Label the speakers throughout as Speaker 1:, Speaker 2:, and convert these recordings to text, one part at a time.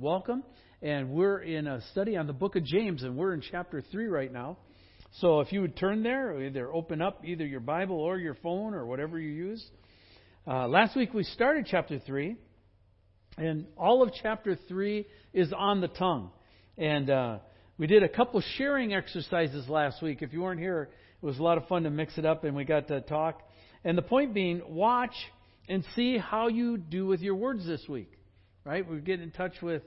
Speaker 1: welcome. And we're in a study on the book of James, and we're in chapter 3 right now. So if you would turn there, either open up either your Bible or your phone or whatever you use. Uh, last week we started chapter 3, and all of chapter 3 is on the tongue. And uh, we did a couple sharing exercises last week. If you weren't here, it was a lot of fun to mix it up, and we got to talk. And the point being, watch and see how you do with your words this week. Right? We get in touch with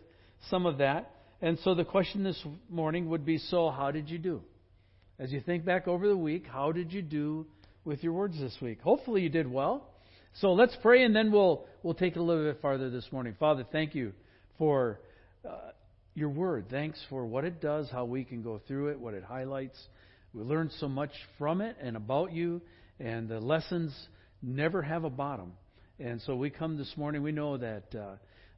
Speaker 1: some of that. And so the question this morning would be so, how did you do? As you think back over the week, how did you do with your words this week? Hopefully you did well. So let's pray and then we'll we'll take it a little bit farther this morning. Father, thank you for uh, your word. Thanks for what it does, how we can go through it, what it highlights. We learn so much from it and about you, and the lessons never have a bottom. And so we come this morning. We know that uh,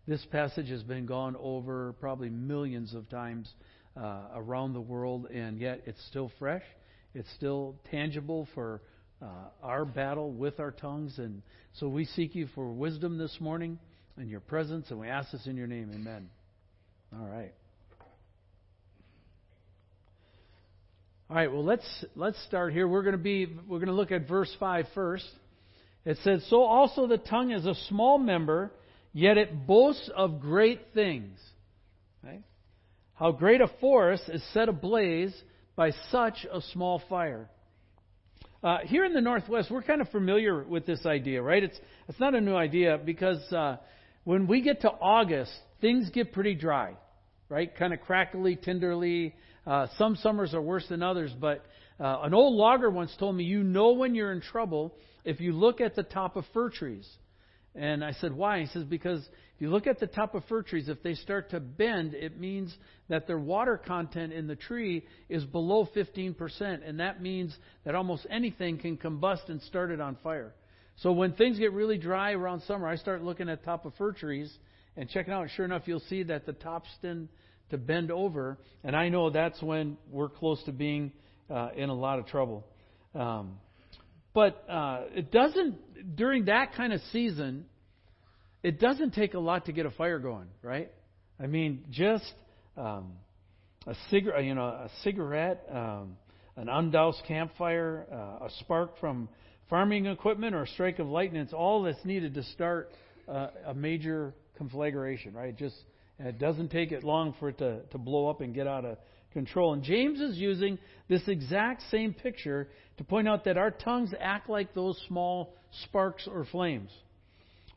Speaker 1: this passage has been gone over probably millions of times uh, around the world, and yet it's still fresh. It's still tangible for uh, our battle with our tongues. And so we seek you for wisdom this morning and your presence, and we ask this in your name. Amen. All right. All right, well let's let's start here. We're going to be we're going to look at verse 5 first. It says, "So also the tongue is a small member, yet it boasts of great things." Right? How great a forest is set ablaze by such a small fire. Uh, here in the Northwest, we're kind of familiar with this idea, right? It's it's not a new idea because uh, when we get to August, things get pretty dry, right? Kind of crackly, tenderly. Uh, some summers are worse than others, but uh, an old logger once told me, "You know when you're in trouble if you look at the top of fir trees." And I said, "Why?" He says, "Because if you look at the top of fir trees, if they start to bend, it means that their water content in the tree is below 15%, and that means that almost anything can combust and start it on fire." So when things get really dry around summer, I start looking at top of fir trees and checking out. Sure enough, you'll see that the tops tend to bend over, and I know that's when we're close to being uh, in a lot of trouble. Um, but uh, it doesn't during that kind of season. It doesn't take a lot to get a fire going, right? I mean, just um, a cigarette, you know, a cigarette, um, an undoused campfire, uh, a spark from farming equipment, or a strike of lightning. It's all that's needed to start uh, a major conflagration, right? Just it doesn't take it long for it to, to blow up and get out of control. And James is using this exact same picture to point out that our tongues act like those small sparks or flames.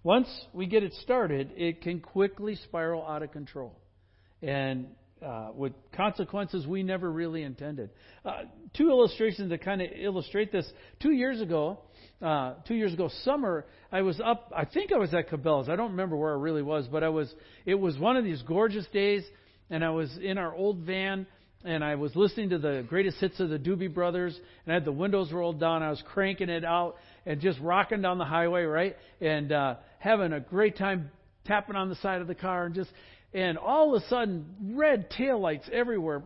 Speaker 1: Once we get it started, it can quickly spiral out of control. And uh, with consequences we never really intended. Uh, two illustrations to kind of illustrate this. Two years ago, uh, two years ago, summer, I was up. I think I was at Cabela's. I don't remember where I really was, but I was. It was one of these gorgeous days, and I was in our old van, and I was listening to the greatest hits of the Doobie Brothers, and I had the windows rolled down. I was cranking it out and just rocking down the highway, right, and uh, having a great time tapping on the side of the car, and just and all of a sudden, red tail lights everywhere,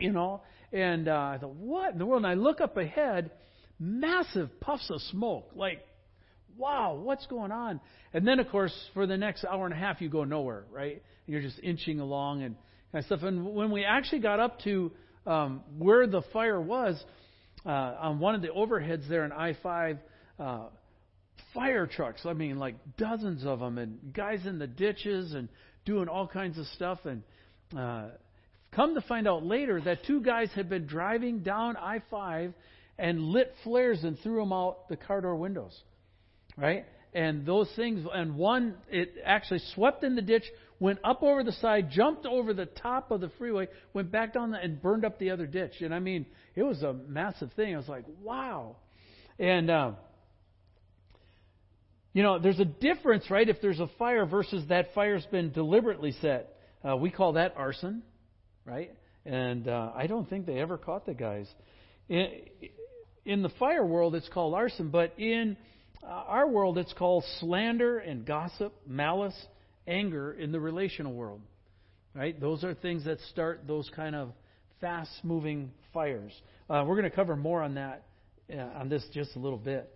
Speaker 1: you know. And uh, I thought, what in the world? And I look up ahead massive puffs of smoke. Like, wow, what's going on? And then, of course, for the next hour and a half, you go nowhere, right? You're just inching along and of stuff. And when we actually got up to um, where the fire was, uh, on one of the overheads there in I 5, uh, fire trucks. I mean, like dozens of them, and guys in the ditches and doing all kinds of stuff. And uh, come to find out later that two guys had been driving down I 5 and lit flares and threw them out the car door windows. Right? And those things, and one, it actually swept in the ditch, went up over the side, jumped over the top of the freeway, went back down the, and burned up the other ditch. And I mean, it was a massive thing. I was like, wow. And, uh, you know, there's a difference, right, if there's a fire versus that fire's been deliberately set. Uh, we call that arson, right? And uh, I don't think they ever caught the guys in the fire world, it's called arson, but in uh, our world, it's called slander and gossip, malice, anger in the relational world. Right? Those are things that start those kind of fast moving fires. Uh, we're going to cover more on that, uh, on this just a little bit.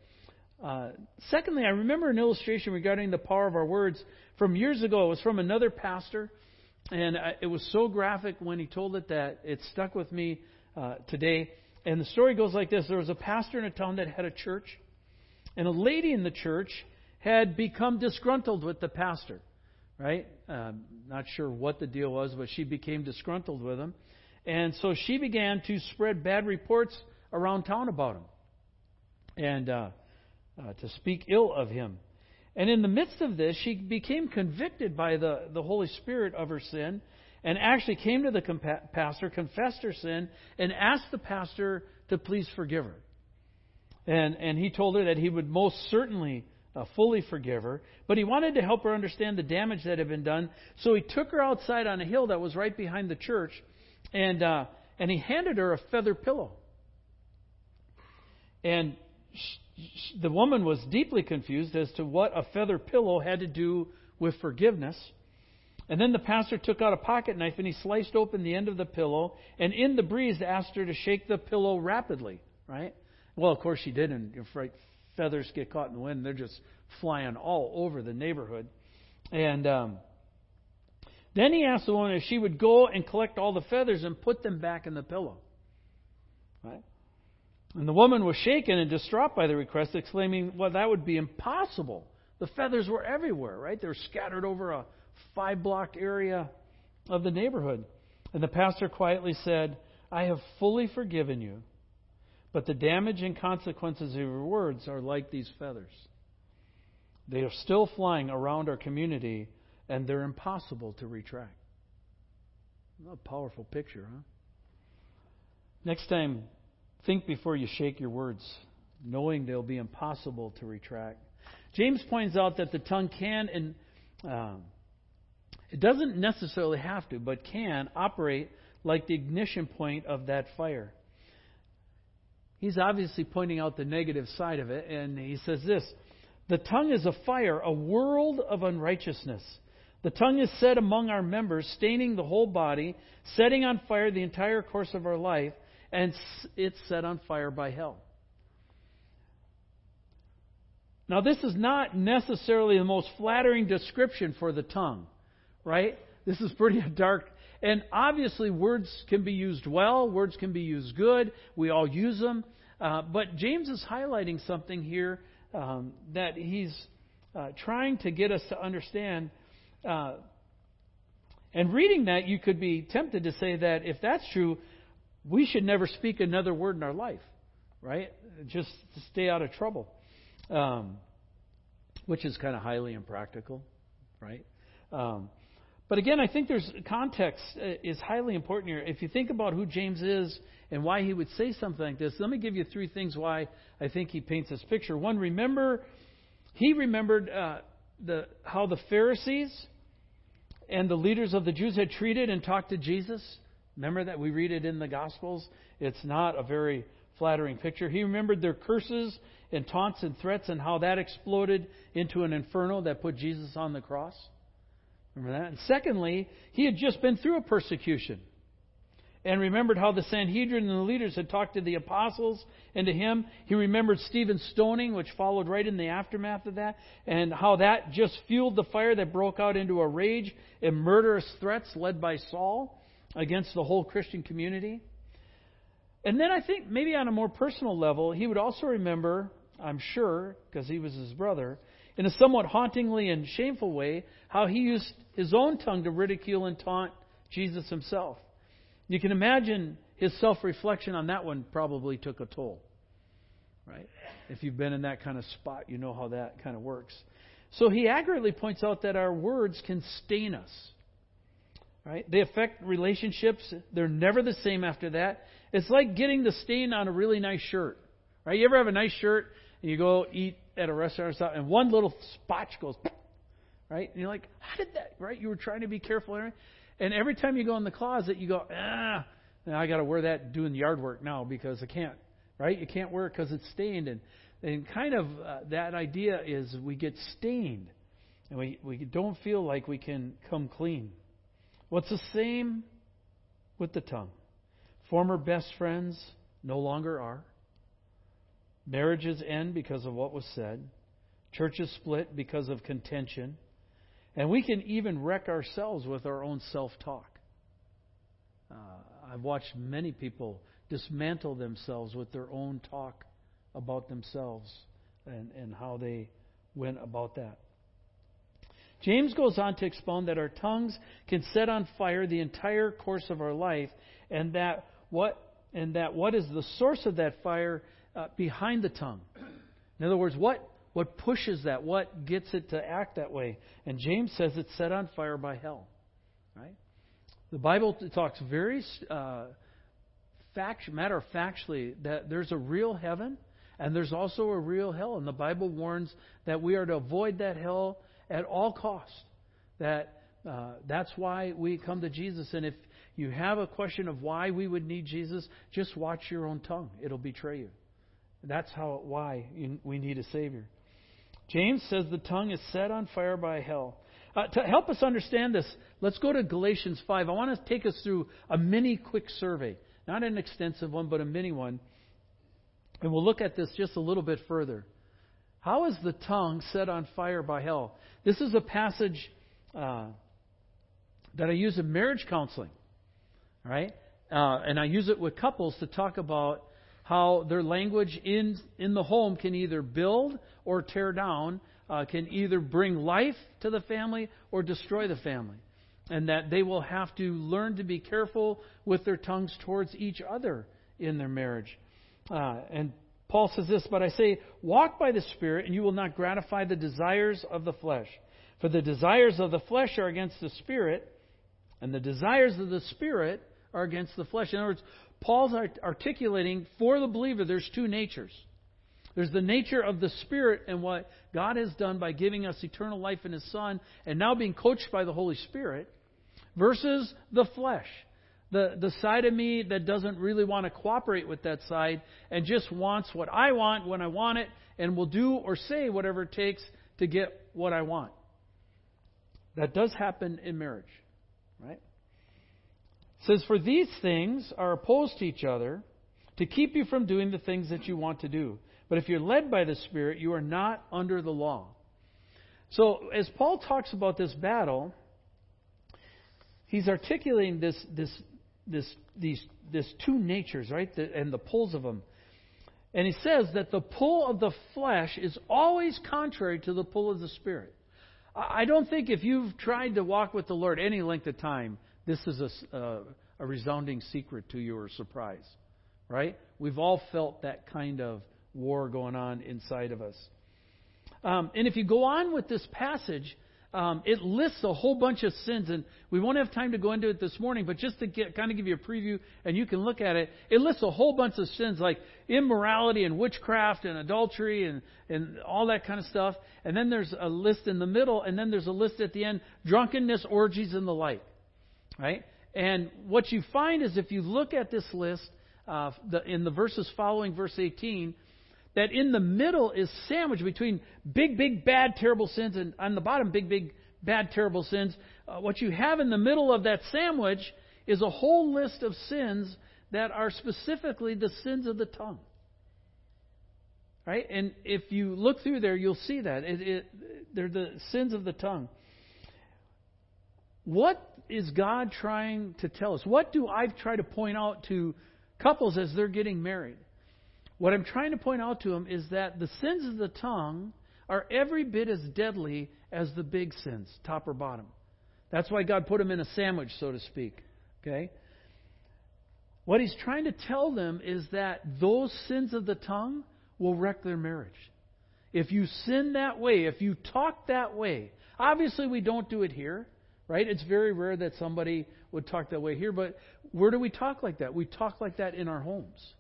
Speaker 1: Uh, secondly, I remember an illustration regarding the power of our words from years ago. It was from another pastor, And I, it was so graphic when he told it that it stuck with me uh, today. And the story goes like this there was a pastor in a town that had a church, and a lady in the church had become disgruntled with the pastor, right? Um, not sure what the deal was, but she became disgruntled with him. And so she began to spread bad reports around town about him and uh, uh, to speak ill of him. And in the midst of this, she became convicted by the, the Holy Spirit of her sin and actually came to the compa- pastor, confessed her sin, and asked the pastor to please forgive her. And, and he told her that he would most certainly uh, fully forgive her, but he wanted to help her understand the damage that had been done. So he took her outside on a hill that was right behind the church, and uh, and he handed her a feather pillow. And she, the woman was deeply confused as to what a feather pillow had to do with forgiveness. And then the pastor took out a pocket knife and he sliced open the end of the pillow, and in the breeze asked her to shake the pillow rapidly. Right? Well, of course she did, and you're right, feathers get caught in the wind. They're just flying all over the neighborhood. And um, then he asked the woman if she would go and collect all the feathers and put them back in the pillow. Right? And the woman was shaken and distraught by the request, exclaiming, Well, that would be impossible. The feathers were everywhere, right? They were scattered over a five block area of the neighborhood. And the pastor quietly said, I have fully forgiven you. But the damage and consequences of your words are like these feathers. They are still flying around our community, and they're impossible to retract. a powerful picture, huh? Next time, think before you shake your words, knowing they'll be impossible to retract. James points out that the tongue can and um, it doesn't necessarily have to, but can operate like the ignition point of that fire he's obviously pointing out the negative side of it, and he says this The tongue is a fire, a world of unrighteousness. The tongue is set among our members, staining the whole body, setting on fire the entire course of our life, and it's set on fire by hell. Now, this is not necessarily the most flattering description for the tongue, right? This is pretty dark and obviously, words can be used well, words can be used good. We all use them. Uh, but James is highlighting something here um, that he's uh, trying to get us to understand. Uh, and reading that, you could be tempted to say that if that's true, we should never speak another word in our life, right? Just to stay out of trouble, um, which is kind of highly impractical, right? Um, but again, I think there's context uh, is highly important here. If you think about who James is and why he would say something like this, let me give you three things why I think he paints this picture. One, remember, he remembered uh, the how the Pharisees and the leaders of the Jews had treated and talked to Jesus. Remember that we read it in the Gospels. It's not a very flattering picture. He remembered their curses and taunts and threats and how that exploded into an inferno that put Jesus on the cross. Remember that? And secondly, he had just been through a persecution and remembered how the Sanhedrin and the leaders had talked to the apostles and to him. He remembered Stephen's stoning, which followed right in the aftermath of that, and how that just fueled the fire that broke out into a rage and murderous threats led by Saul against the whole Christian community. And then I think maybe on a more personal level, he would also remember, I'm sure, because he was his brother, in a somewhat hauntingly and shameful way, how he used his own tongue to ridicule and taunt Jesus himself. You can imagine his self reflection on that one probably took a toll. Right? If you've been in that kind of spot, you know how that kind of works. So he accurately points out that our words can stain us. Right? They affect relationships. They're never the same after that. It's like getting the stain on a really nice shirt. Right? You ever have a nice shirt and you go eat at a restaurant or something, and one little spotch goes, right? And you're like, how did that, right? You were trying to be careful. And every time you go in the closet, you go, ah, now I got to wear that doing yard work now because I can't, right? You can't wear it because it's stained. And, and kind of uh, that idea is we get stained and we, we don't feel like we can come clean. What's the same with the tongue? Former best friends no longer are. Marriages end because of what was said. Churches split because of contention. And we can even wreck ourselves with our own self talk. Uh, I've watched many people dismantle themselves with their own talk about themselves and, and how they went about that. James goes on to expound that our tongues can set on fire the entire course of our life, and that what and that what is the source of that fire uh, behind the tongue. In other words, what what pushes that? What gets it to act that way? And James says it's set on fire by hell. Right? The Bible talks very uh, fact, matter of factly that there's a real heaven and there's also a real hell. And the Bible warns that we are to avoid that hell at all costs. That uh, that's why we come to Jesus. And if you have a question of why we would need Jesus, just watch your own tongue. It'll betray you. That's how why we need a Savior. James says the tongue is set on fire by hell. Uh, to help us understand this, let's go to Galatians 5. I want to take us through a mini quick survey. Not an extensive one, but a mini one. And we'll look at this just a little bit further. How is the tongue set on fire by hell? This is a passage uh, that I use in marriage counseling, right? Uh, and I use it with couples to talk about how their language in in the home can either build or tear down, uh, can either bring life to the family or destroy the family, and that they will have to learn to be careful with their tongues towards each other in their marriage. Uh, and Paul says this, but I say, walk by the Spirit, and you will not gratify the desires of the flesh. For the desires of the flesh are against the Spirit, and the desires of the Spirit are against the flesh. In other words, Paul's articulating for the believer there's two natures. There's the nature of the Spirit and what God has done by giving us eternal life in His Son and now being coached by the Holy Spirit versus the flesh the, the side of me that doesn't really want to cooperate with that side and just wants what I want when I want it and will do or say whatever it takes to get what I want. That does happen in marriage, right? Says, For these things are opposed to each other to keep you from doing the things that you want to do. But if you're led by the Spirit, you are not under the law. So, as Paul talks about this battle, he's articulating this, this this, these, this two natures, right? The, and the pulls of them. And he says that the pull of the flesh is always contrary to the pull of the Spirit. I don't think if you've tried to walk with the Lord any length of time, this is a, uh, a resounding secret to your surprise, right? We've all felt that kind of war going on inside of us. Um, and if you go on with this passage, um, it lists a whole bunch of sins, and we won't have time to go into it this morning, but just to get, kind of give you a preview, and you can look at it, it lists a whole bunch of sins like immorality and witchcraft and adultery and, and all that kind of stuff. And then there's a list in the middle, and then there's a list at the end drunkenness, orgies, and the like. Right? And what you find is if you look at this list, uh, the, in the verses following verse 18, that in the middle is sandwiched between big, big, bad, terrible sins, and on the bottom, big, big, bad, terrible sins. Uh, what you have in the middle of that sandwich is a whole list of sins that are specifically the sins of the tongue. Right? And if you look through there, you'll see that. It, it, they're the sins of the tongue. What is God trying to tell us? What do I try to point out to couples as they're getting married? What I'm trying to point out to them is that the sins of the tongue are every bit as deadly as the big sins, top or bottom. That's why God put them in a sandwich, so to speak. Okay? What he's trying to tell them is that those sins of the tongue will wreck their marriage. If you sin that way, if you talk that way, obviously we don't do it here, right? It's very rare that somebody would talk that way here, but where do we talk like that? We talk like that in our homes.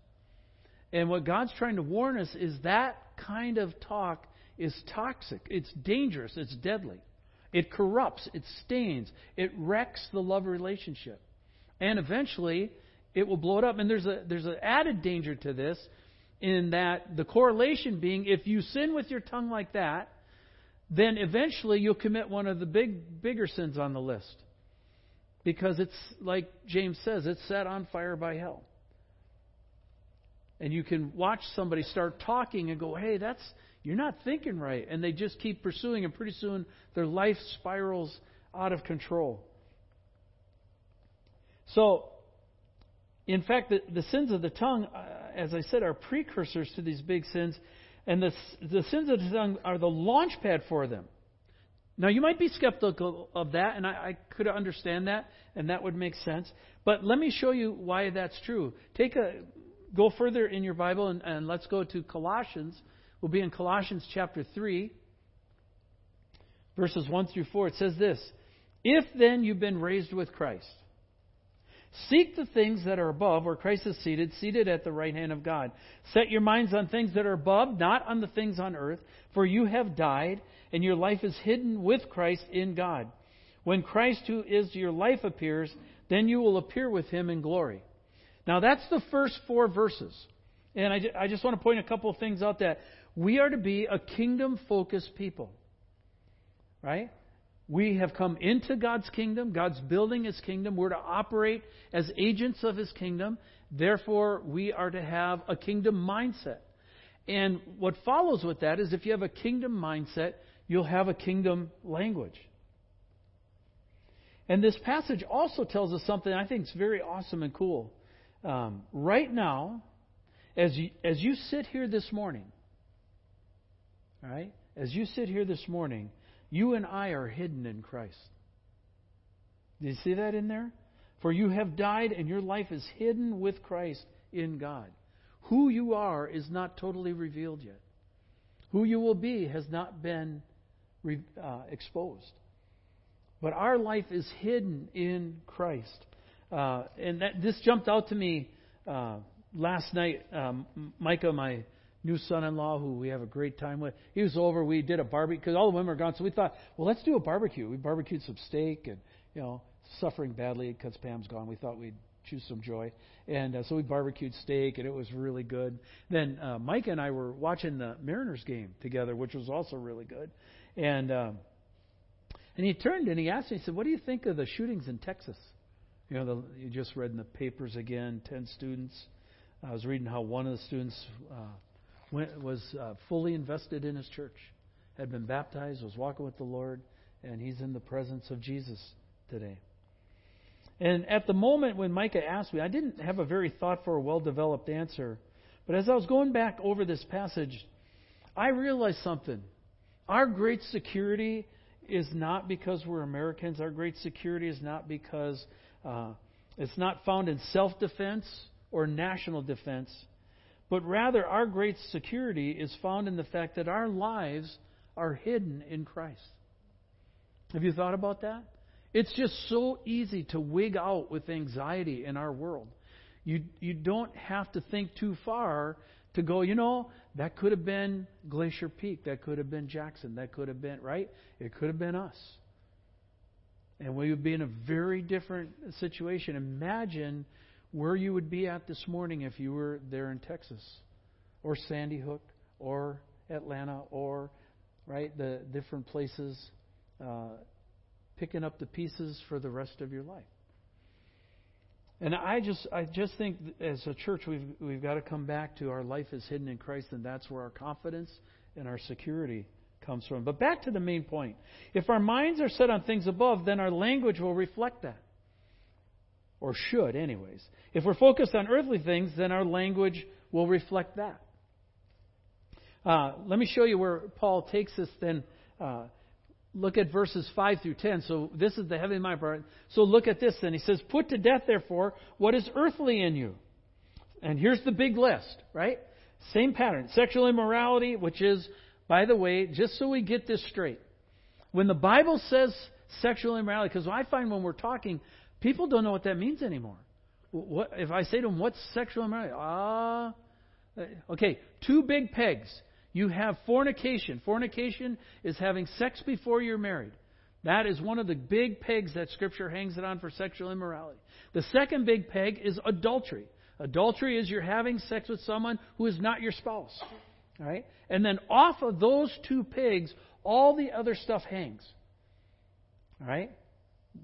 Speaker 1: And what God's trying to warn us is that kind of talk is toxic. It's dangerous. It's deadly. It corrupts. It stains. It wrecks the love relationship. And eventually, it will blow it up. And there's a there's an added danger to this, in that the correlation being if you sin with your tongue like that, then eventually you'll commit one of the big bigger sins on the list. Because it's like James says, it's set on fire by hell. And you can watch somebody start talking and go, hey, that's, You're not thinking right. And they just keep pursuing, and pretty soon their life spirals out of control. So, in fact, the, the sins of the tongue, uh, as I said, are precursors to these big sins. And the, the sins of the tongue are the launch pad for them. Now, you might be skeptical of that, and I, I could understand that, and that would make sense. But let me show you why that's true. Take a go further in your Bible, and, and let's go to Colossians. We'll be in Colossians chapter 3, verses 1 through 4. It says this If then you've been raised with Christ, Seek the things that are above, where Christ is seated, seated at the right hand of God. Set your minds on things that are above, not on the things on earth, for you have died, and your life is hidden with Christ in God. When Christ, who is your life, appears, then you will appear with him in glory. Now, that's the first four verses. And I, I just want to point a couple of things out that we are to be a kingdom focused people. Right? We have come into God's kingdom. God's building His kingdom. We're to operate as agents of His kingdom. Therefore, we are to have a kingdom mindset. And what follows with that is if you have a kingdom mindset, you'll have a kingdom language. And this passage also tells us something I think is very awesome and cool. Um, right now, as you, as you sit here this morning, right, as you sit here this morning, you and I are hidden in Christ. Do you see that in there? For you have died and your life is hidden with Christ in God. Who you are is not totally revealed yet. Who you will be has not been uh, exposed. But our life is hidden in Christ. Uh, and that, this jumped out to me uh, last night. Um, Micah, my new son-in-law who we have a great time with. He was over. We did a barbecue because all the women are gone. So we thought, well, let's do a barbecue. We barbecued some steak and you know suffering badly because Pam's gone. We thought we'd choose some joy, and uh, so we barbecued steak and it was really good. Then uh, Mike and I were watching the Mariners game together, which was also really good. And um, and he turned and he asked me, he said, "What do you think of the shootings in Texas?" You know, the, you just read in the papers again, ten students. I was reading how one of the students uh, went, was uh, fully invested in his church, had been baptized, was walking with the Lord, and he's in the presence of Jesus today. And at the moment when Micah asked me, I didn't have a very thoughtful or well developed answer. But as I was going back over this passage, I realized something. Our great security is not because we're Americans. Our great security is not because uh, it's not found in self defense or national defense but rather our great security is found in the fact that our lives are hidden in Christ. Have you thought about that? It's just so easy to wig out with anxiety in our world. You, you don't have to think too far to go, you know, that could have been Glacier Peak. That could have been Jackson. That could have been, right? It could have been us. And we would be in a very different situation. Imagine where you would be at this morning if you were there in Texas or Sandy Hook or Atlanta or right the different places uh, picking up the pieces for the rest of your life. And I just I just think as a church we've we've got to come back to our life is hidden in Christ and that's where our confidence and our security comes from. But back to the main point. If our minds are set on things above, then our language will reflect that or should, anyways. If we're focused on earthly things, then our language will reflect that. Uh, let me show you where Paul takes us then. Uh, look at verses 5 through 10. So this is the heavenly mind part. So look at this then. He says, Put to death, therefore, what is earthly in you. And here's the big list, right? Same pattern. Sexual immorality, which is, by the way, just so we get this straight. When the Bible says sexual immorality, because I find when we're talking People don't know what that means anymore. What, if I say to them, what's sexual immorality? Ah, uh, okay, two big pegs. You have fornication. Fornication is having sex before you're married. That is one of the big pegs that Scripture hangs it on for sexual immorality. The second big peg is adultery. Adultery is you're having sex with someone who is not your spouse. All right? And then off of those two pegs, all the other stuff hangs. All right?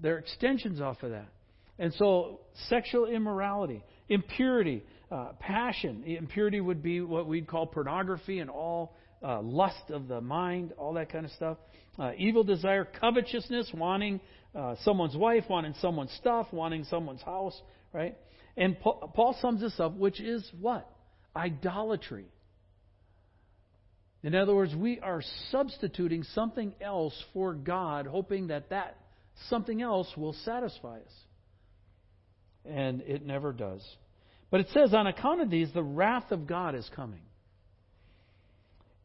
Speaker 1: They're extensions off of that. And so, sexual immorality, impurity, uh, passion. Impurity would be what we'd call pornography and all uh, lust of the mind, all that kind of stuff. Uh, evil desire, covetousness, wanting uh, someone's wife, wanting someone's stuff, wanting someone's house, right? And Paul sums this up, which is what? Idolatry. In other words, we are substituting something else for God, hoping that that something else will satisfy us. And it never does. But it says, on account of these, the wrath of God is coming.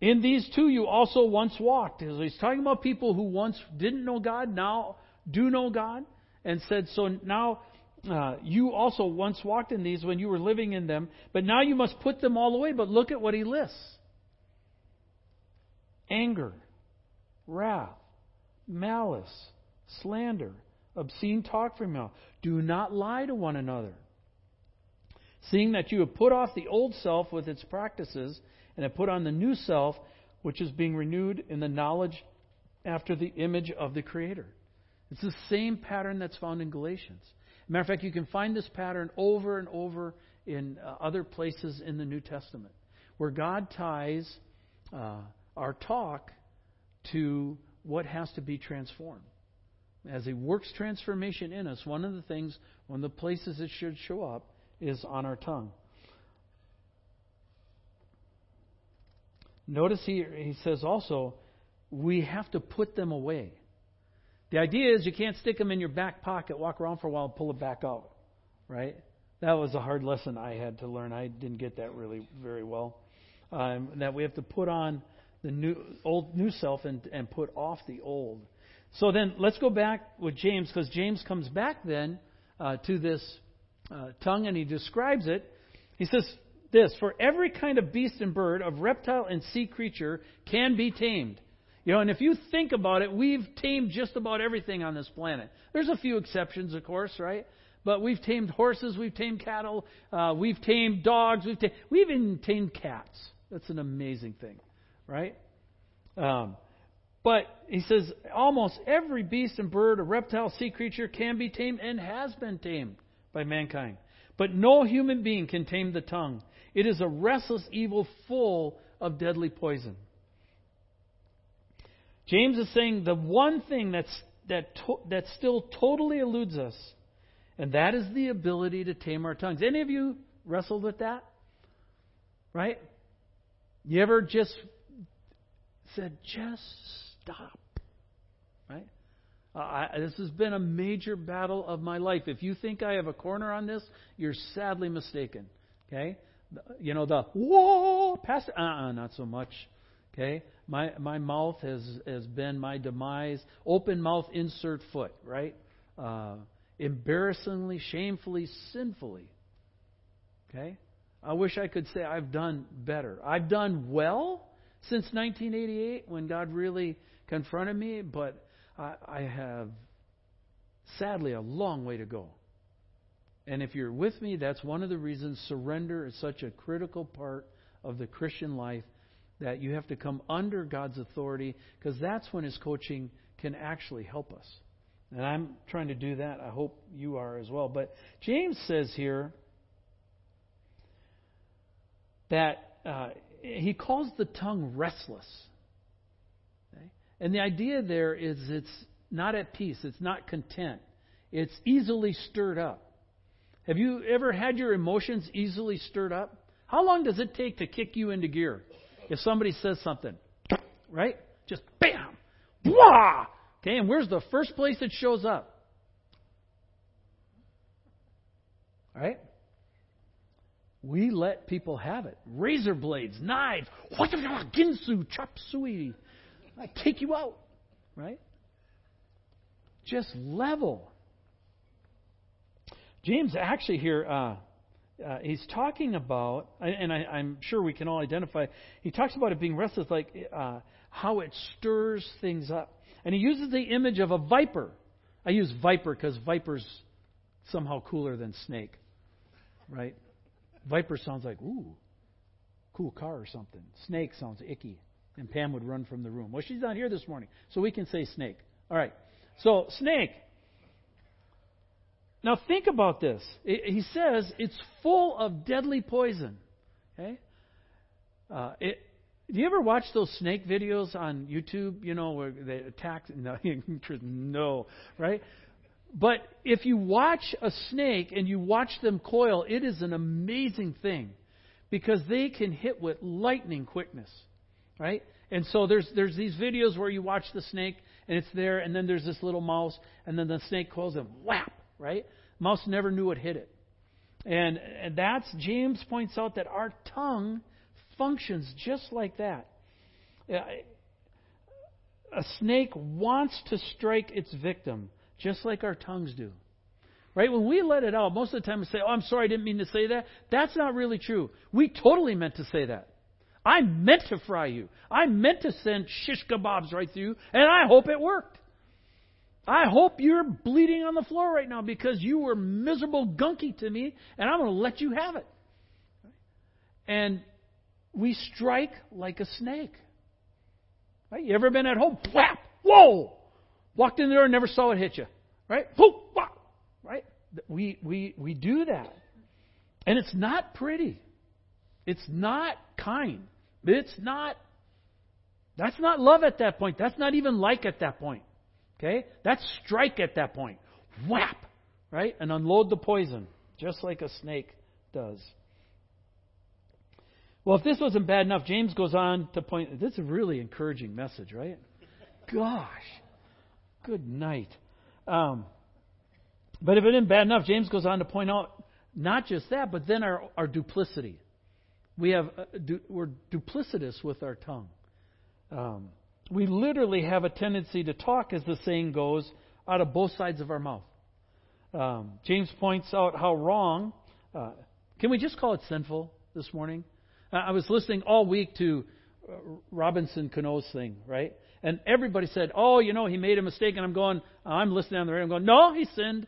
Speaker 1: In these two you also once walked. He's talking about people who once didn't know God, now do know God, and said, So now uh, you also once walked in these when you were living in them, but now you must put them all away. But look at what he lists anger, wrath, malice, slander, obscene talk from your mouth. Do not lie to one another. Seeing that you have put off the old self with its practices and have put on the new self, which is being renewed in the knowledge after the image of the Creator. It's the same pattern that's found in Galatians. Matter of fact, you can find this pattern over and over in uh, other places in the New Testament, where God ties uh, our talk to what has to be transformed. As He works transformation in us, one of the things, one of the places it should show up is on our tongue. Notice here, he says also, we have to put them away. The idea is you can't stick them in your back pocket, walk around for a while, and pull it back out. Right? That was a hard lesson I had to learn. I didn't get that really very well. Um, that we have to put on the new old new self and, and put off the old. So then let's go back with James because James comes back then uh, to this uh, tongue and he describes it. He says this: For every kind of beast and bird, of reptile and sea creature can be tamed. You know, and if you think about it, we've tamed just about everything on this planet. There's a few exceptions, of course, right? But we've tamed horses, we've tamed cattle, uh, we've tamed dogs, we've tamed, we've even tamed cats. That's an amazing thing right? Um, but he says almost every beast and bird, a reptile, sea creature can be tamed and has been tamed by mankind. But no human being can tame the tongue. It is a restless evil full of deadly poison. James is saying the one thing that's, that, to, that still totally eludes us, and that is the ability to tame our tongues. Any of you wrestled with that? Right? You ever just said, just stop. Right? Uh, I, this has been a major battle of my life. If you think I have a corner on this, you're sadly mistaken. Okay? You know, the whoa, past, uh uh not so much. Okay? My, my mouth has, has been my demise. Open mouth, insert foot, right? Uh, embarrassingly, shamefully, sinfully. Okay? I wish I could say I've done better. I've done well, since 1988 when God really confronted me, but I, I have sadly a long way to go. And if you're with me, that's one of the reasons surrender is such a critical part of the Christian life that you have to come under God's authority because that's when His coaching can actually help us. And I'm trying to do that. I hope you are as well. But James says here that uh, he calls the tongue restless. And the idea there is it's not at peace, it's not content, it's easily stirred up. Have you ever had your emotions easily stirred up? How long does it take to kick you into gear if somebody says something? Right? Just bam! Blah! Okay, and where's the first place it shows up? Right? We let people have it. Razor blades, knives, ginsu, chop suey. I take you out. Right? Just level. James actually here, uh, uh, he's talking about, and I, am sure we can all identify, he talks about it being restless, like uh, how it stirs things up. And he uses the image of a viper. I use viper because viper's somehow cooler than snake, right? Viper sounds like, ooh, cool car or something. Snake sounds icky. And Pam would run from the room. Well, she's not here this morning, so we can say snake. All right. So, snake. Now, think about this. he says it's full of deadly poison. Okay? Uh, it, Do you ever watch those snake videos on YouTube? You know where they attack? No, no, right? But if you watch a snake and you watch them coil, it is an amazing thing because they can hit with lightning quickness, right? And so there's there's these videos where you watch the snake and it's there, and then there's this little mouse, and then the snake coils and whap, right? Mouse never knew it hit it, and, and that's James points out that our tongue functions just like that. Uh, a snake wants to strike its victim, just like our tongues do. Right? When we let it out, most of the time we say, Oh, I'm sorry, I didn't mean to say that. That's not really true. We totally meant to say that. I meant to fry you. I meant to send shish kebabs right through you, and I hope it worked. I hope you're bleeding on the floor right now because you were miserable gunky to me, and I'm going to let you have it. And we strike like a snake. Right? You ever been at home? Whap! Whoa! Walked in the door and never saw it hit you. Right? Whoop! Right? We, we, we do that. And it's not pretty. It's not kind. It's not. That's not love at that point. That's not even like at that point. Okay? That's strike at that point. Whap! Right? And unload the poison, just like a snake does. Well, if this wasn't bad enough, James goes on to point. This is a really encouraging message, right? Gosh, good night. Um, but if it isn't bad enough, James goes on to point out not just that, but then our, our duplicity. We have uh, we're duplicitous with our tongue. Um, we literally have a tendency to talk, as the saying goes, out of both sides of our mouth. Um, James points out how wrong. Uh, can we just call it sinful this morning? I was listening all week to uh, Robinson Cano's thing, right? And everybody said, "Oh, you know, he made a mistake." And I'm going, I'm listening on the radio. I'm going, "No, he sinned."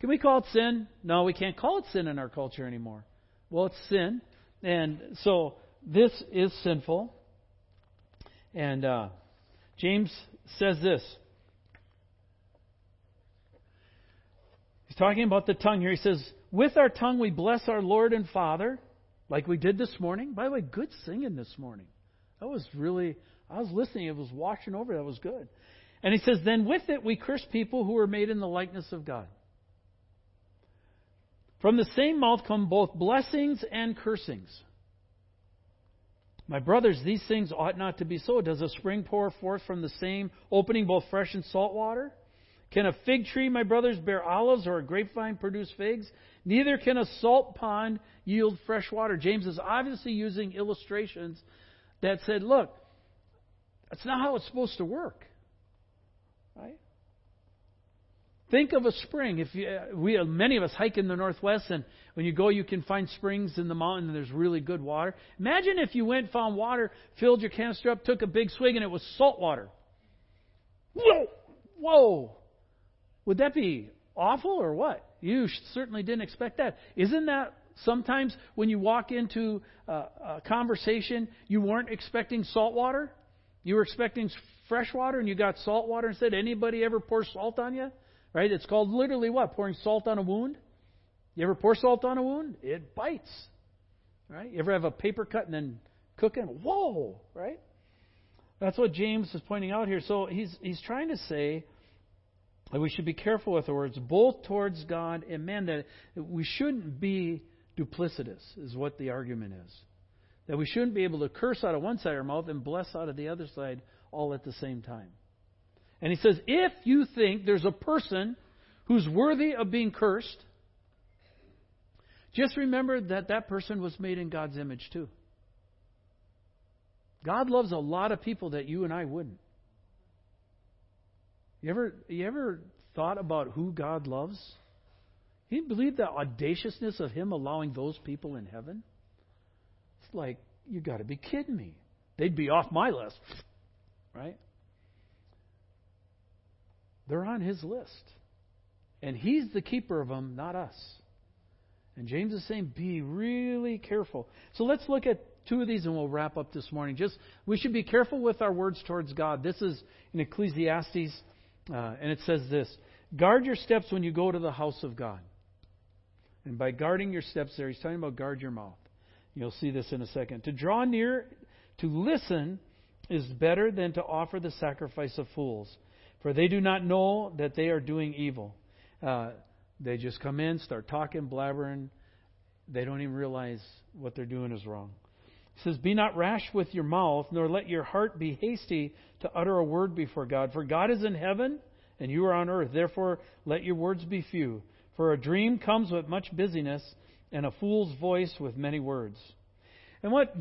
Speaker 1: Can we call it sin? No, we can't call it sin in our culture anymore. Well, it's sin, and so this is sinful. And uh, James says this. He's talking about the tongue here. He says, "With our tongue we bless our Lord and Father." like we did this morning. By the way, good singing this morning. That was really, I was listening, it was washing over, that was good. And he says, Then with it we curse people who are made in the likeness of God. From the same mouth come both blessings and cursings. My brothers, these things ought not to be so. Does a spring pour forth from the same opening both fresh and salt water? Can a fig tree, my brothers, bear olives or a grapevine produce figs? Neither can a salt pond yield fresh water. James is obviously using illustrations that said, look, that's not how it's supposed to work. Right? Think of a spring. If you, uh, we, many of us hike in the Northwest, and when you go, you can find springs in the mountain, and there's really good water. Imagine if you went, found water, filled your canister up, took a big swig, and it was salt water. Whoa! Whoa! Would that be awful or what? You certainly didn't expect that. Isn't that sometimes when you walk into a, a conversation, you weren't expecting salt water? You were expecting fresh water and you got salt water instead. Anybody ever pour salt on you? Right? It's called literally what? Pouring salt on a wound? You ever pour salt on a wound? It bites. Right? You ever have a paper cut and then cooking? Whoa! Right? That's what James is pointing out here. So he's he's trying to say that we should be careful with our words, both towards God and man, that we shouldn't be duplicitous, is what the argument is. That we shouldn't be able to curse out of one side of our mouth and bless out of the other side all at the same time. And he says, if you think there's a person who's worthy of being cursed, just remember that that person was made in God's image too. God loves a lot of people that you and I wouldn't. You ever, you ever thought about who God loves? You believe the audaciousness of Him allowing those people in heaven? It's like, you got to be kidding me. They'd be off my list, right? They're on His list. And He's the keeper of them, not us. And James is saying, be really careful. So let's look at two of these and we'll wrap up this morning. Just we should be careful with our words towards God. This is in Ecclesiastes uh, and it says this Guard your steps when you go to the house of God. And by guarding your steps there, he's talking about guard your mouth. You'll see this in a second. To draw near To listen is better than to offer the sacrifice of fools, for they do not know that they are doing evil. Uh, they just come in, start talking, blabbering. They don't even realize what they're doing is wrong. He says, Be not rash with your mouth, nor let your heart be hasty to utter a word before God. For God is in heaven, and you are on earth. Therefore, let your words be few. For a dream comes with much busyness, and a fool's voice with many words. And what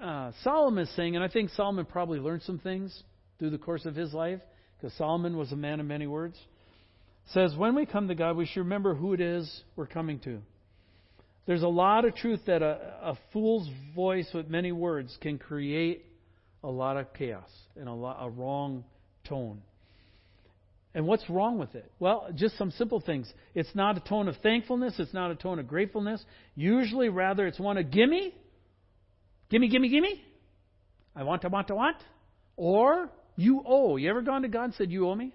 Speaker 1: uh, Solomon is saying, and I think Solomon probably learned some things through the course of his life, because Solomon was a man of many words, says, When we come to God, we should remember who it is we're coming to. There's a lot of truth that a, a fool's voice with many words can create a lot of chaos and a, lot, a wrong tone. And what's wrong with it? Well, just some simple things. It's not a tone of thankfulness. It's not a tone of gratefulness. Usually, rather, it's one of gimme, gimme, gimme, gimme. I want to, want to, want. Or you owe. You ever gone to God and said, You owe me?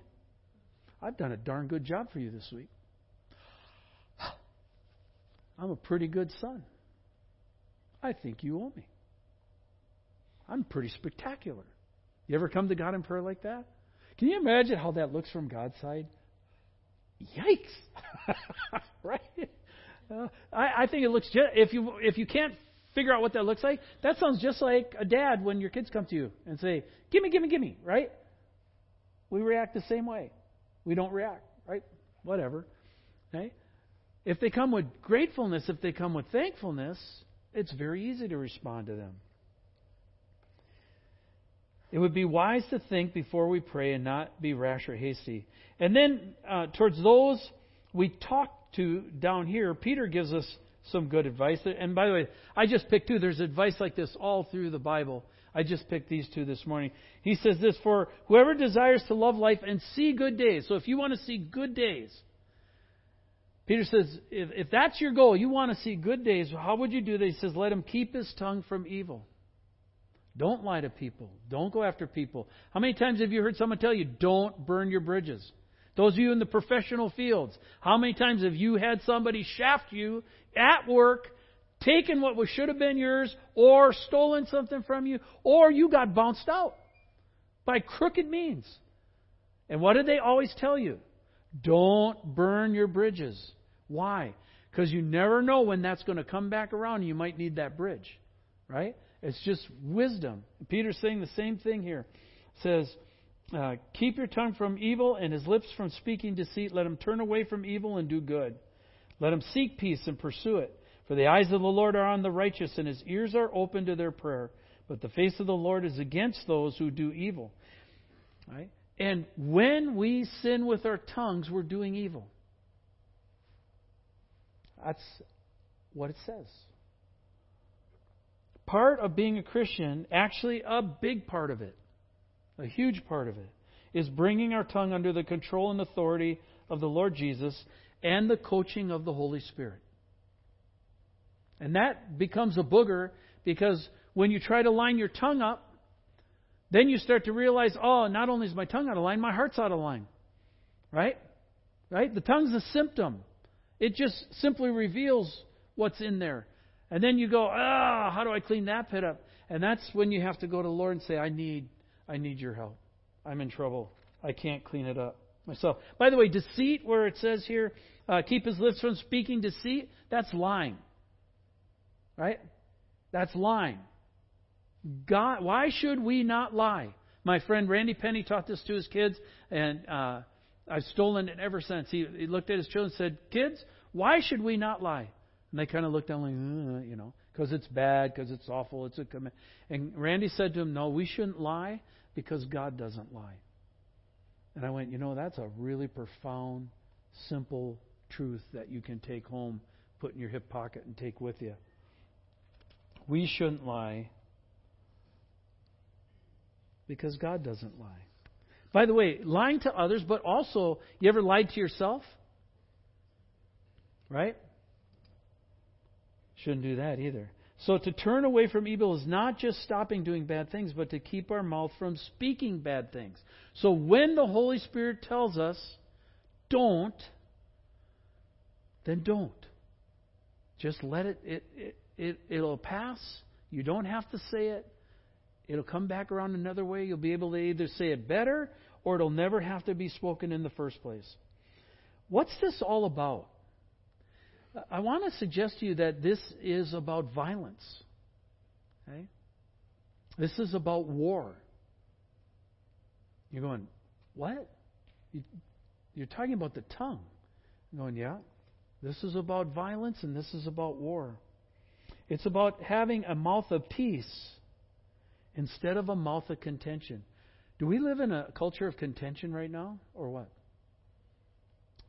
Speaker 1: I've done a darn good job for you this week. I'm a pretty good son. I think you owe me. I'm pretty spectacular. You ever come to God in prayer like that? Can you imagine how that looks from God's side? Yikes! right? Uh, I, I think it looks just, if you if you can't figure out what that looks like, that sounds just like a dad when your kids come to you and say, "Gimme, gimme, gimme!" Right? We react the same way. We don't react, right? Whatever. Okay? If they come with gratefulness, if they come with thankfulness, it's very easy to respond to them. It would be wise to think before we pray and not be rash or hasty. And then, uh, towards those we talk to down here, Peter gives us some good advice. And by the way, I just picked two. There's advice like this all through the Bible. I just picked these two this morning. He says this For whoever desires to love life and see good days. So if you want to see good days, Peter says, if, if that's your goal, you want to see good days, how would you do that? He says, let him keep his tongue from evil. Don't lie to people. Don't go after people. How many times have you heard someone tell you, don't burn your bridges? Those of you in the professional fields, how many times have you had somebody shaft you at work, taken what should have been yours, or stolen something from you, or you got bounced out by crooked means? And what did they always tell you? Don't burn your bridges. Why? Because you never know when that's going to come back around and you might need that bridge. Right? It's just wisdom. Peter's saying the same thing here. It says, uh, Keep your tongue from evil and his lips from speaking deceit. Let him turn away from evil and do good. Let him seek peace and pursue it. For the eyes of the Lord are on the righteous, and his ears are open to their prayer. But the face of the Lord is against those who do evil. Right? And when we sin with our tongues, we're doing evil. That's what it says. Part of being a Christian, actually a big part of it, a huge part of it, is bringing our tongue under the control and authority of the Lord Jesus and the coaching of the Holy Spirit. And that becomes a booger because when you try to line your tongue up then you start to realize, oh, not only is my tongue out of line, my heart's out of line. Right? Right? The tongue's a symptom. It just simply reveals what's in there. And then you go, ah, how do I clean that pit up? And that's when you have to go to the Lord and say, I need, I need your help. I'm in trouble. I can't clean it up myself. By the way, deceit, where it says here, uh, keep his lips from speaking deceit, that's lying. Right? That's lying. God, why should we not lie? My friend Randy Penny taught this to his kids, and uh, I've stolen it ever since. He, he looked at his children and said, Kids, why should we not lie? And they kind of looked down like, uh, you know, because it's bad, because it's awful, it's a command. And Randy said to him, No, we shouldn't lie because God doesn't lie. And I went, You know, that's a really profound, simple truth that you can take home, put in your hip pocket, and take with you. We shouldn't lie because God doesn't lie. By the way, lying to others, but also, you ever lied to yourself? Right? Shouldn't do that either. So to turn away from evil is not just stopping doing bad things, but to keep our mouth from speaking bad things. So when the Holy Spirit tells us, don't, then don't. Just let it, it, it, it it'll pass. You don't have to say it. it'll come back around another way. You'll be able to either say it better or it'll never have to be spoken in the first place. What's this all about? I want to suggest to you that this is about violence. Okay? This is about war. You're going, what? You're talking about the tongue. I'm going, yeah. This is about violence and this is about war. It's about having a mouth of peace instead of a mouth of contention. Do we live in a culture of contention right now, or what?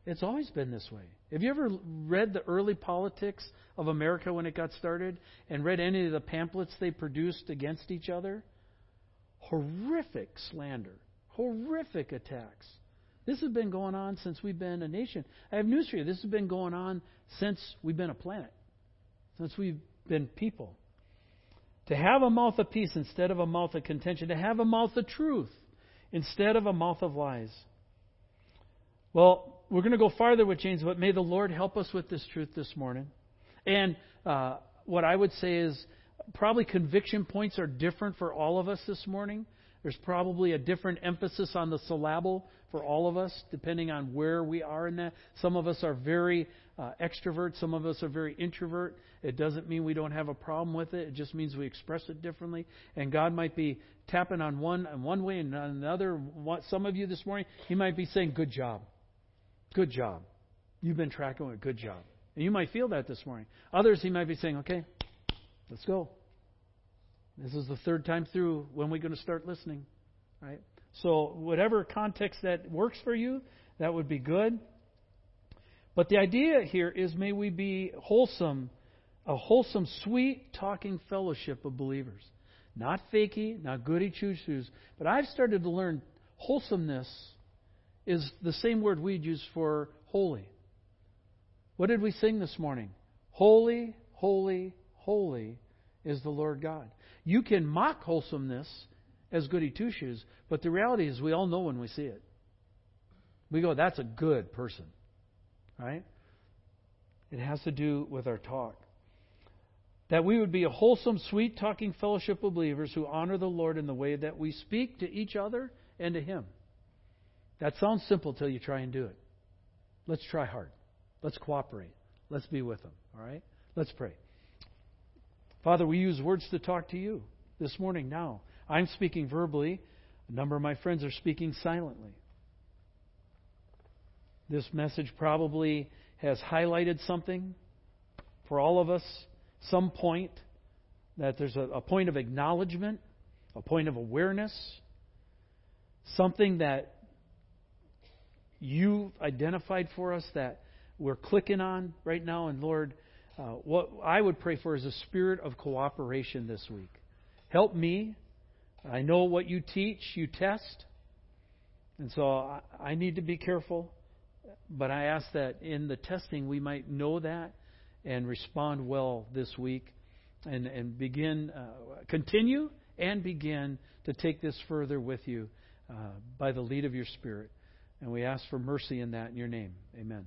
Speaker 1: It's always been this way. Have you ever read the early politics of America when it got started and read any of the pamphlets they produced against each other? Horrific slander, horrific attacks. This has been going on since we've been a nation. I have news for you. This has been going on since we've been a planet, since we've been people. To have a mouth of peace instead of a mouth of contention. To have a mouth of truth instead of a mouth of lies. Well, we're going to go farther with James, but may the Lord help us with this truth this morning. And uh, what I would say is probably conviction points are different for all of us this morning. There's probably a different emphasis on the syllable for all of us, depending on where we are in that. Some of us are very uh, extrovert, some of us are very introvert. It doesn't mean we don't have a problem with it. It just means we express it differently. And God might be tapping on one one way and another. Some of you this morning, He might be saying, "Good job, good job. You've been tracking it. Good job." And you might feel that this morning. Others, He might be saying, "Okay, let's go." This is the third time through. When are we going to start listening? Right? So, whatever context that works for you, that would be good. But the idea here is may we be wholesome, a wholesome, sweet talking fellowship of believers. Not fakey, not goody two shoes. But I've started to learn wholesomeness is the same word we'd use for holy. What did we sing this morning? Holy, holy, holy is the Lord God. You can mock wholesomeness as goody two shoes, but the reality is we all know when we see it. We go, that's a good person. Right? It has to do with our talk. That we would be a wholesome, sweet talking fellowship of believers who honor the Lord in the way that we speak to each other and to Him. That sounds simple till you try and do it. Let's try hard. Let's cooperate. Let's be with them. All right? Let's pray. Father, we use words to talk to you this morning now. I'm speaking verbally. A number of my friends are speaking silently. This message probably has highlighted something for all of us, some point, that there's a, a point of acknowledgement, a point of awareness, something that you've identified for us that we're clicking on right now. And Lord, uh, what I would pray for is a spirit of cooperation this week. Help me. I know what you teach, you test. And so I, need to be careful. But I ask that in the testing we might know that and respond well this week and, and begin, uh, continue and begin to take this further with you uh, by the lead of your Spirit. And we ask for mercy in that in your name. Amen.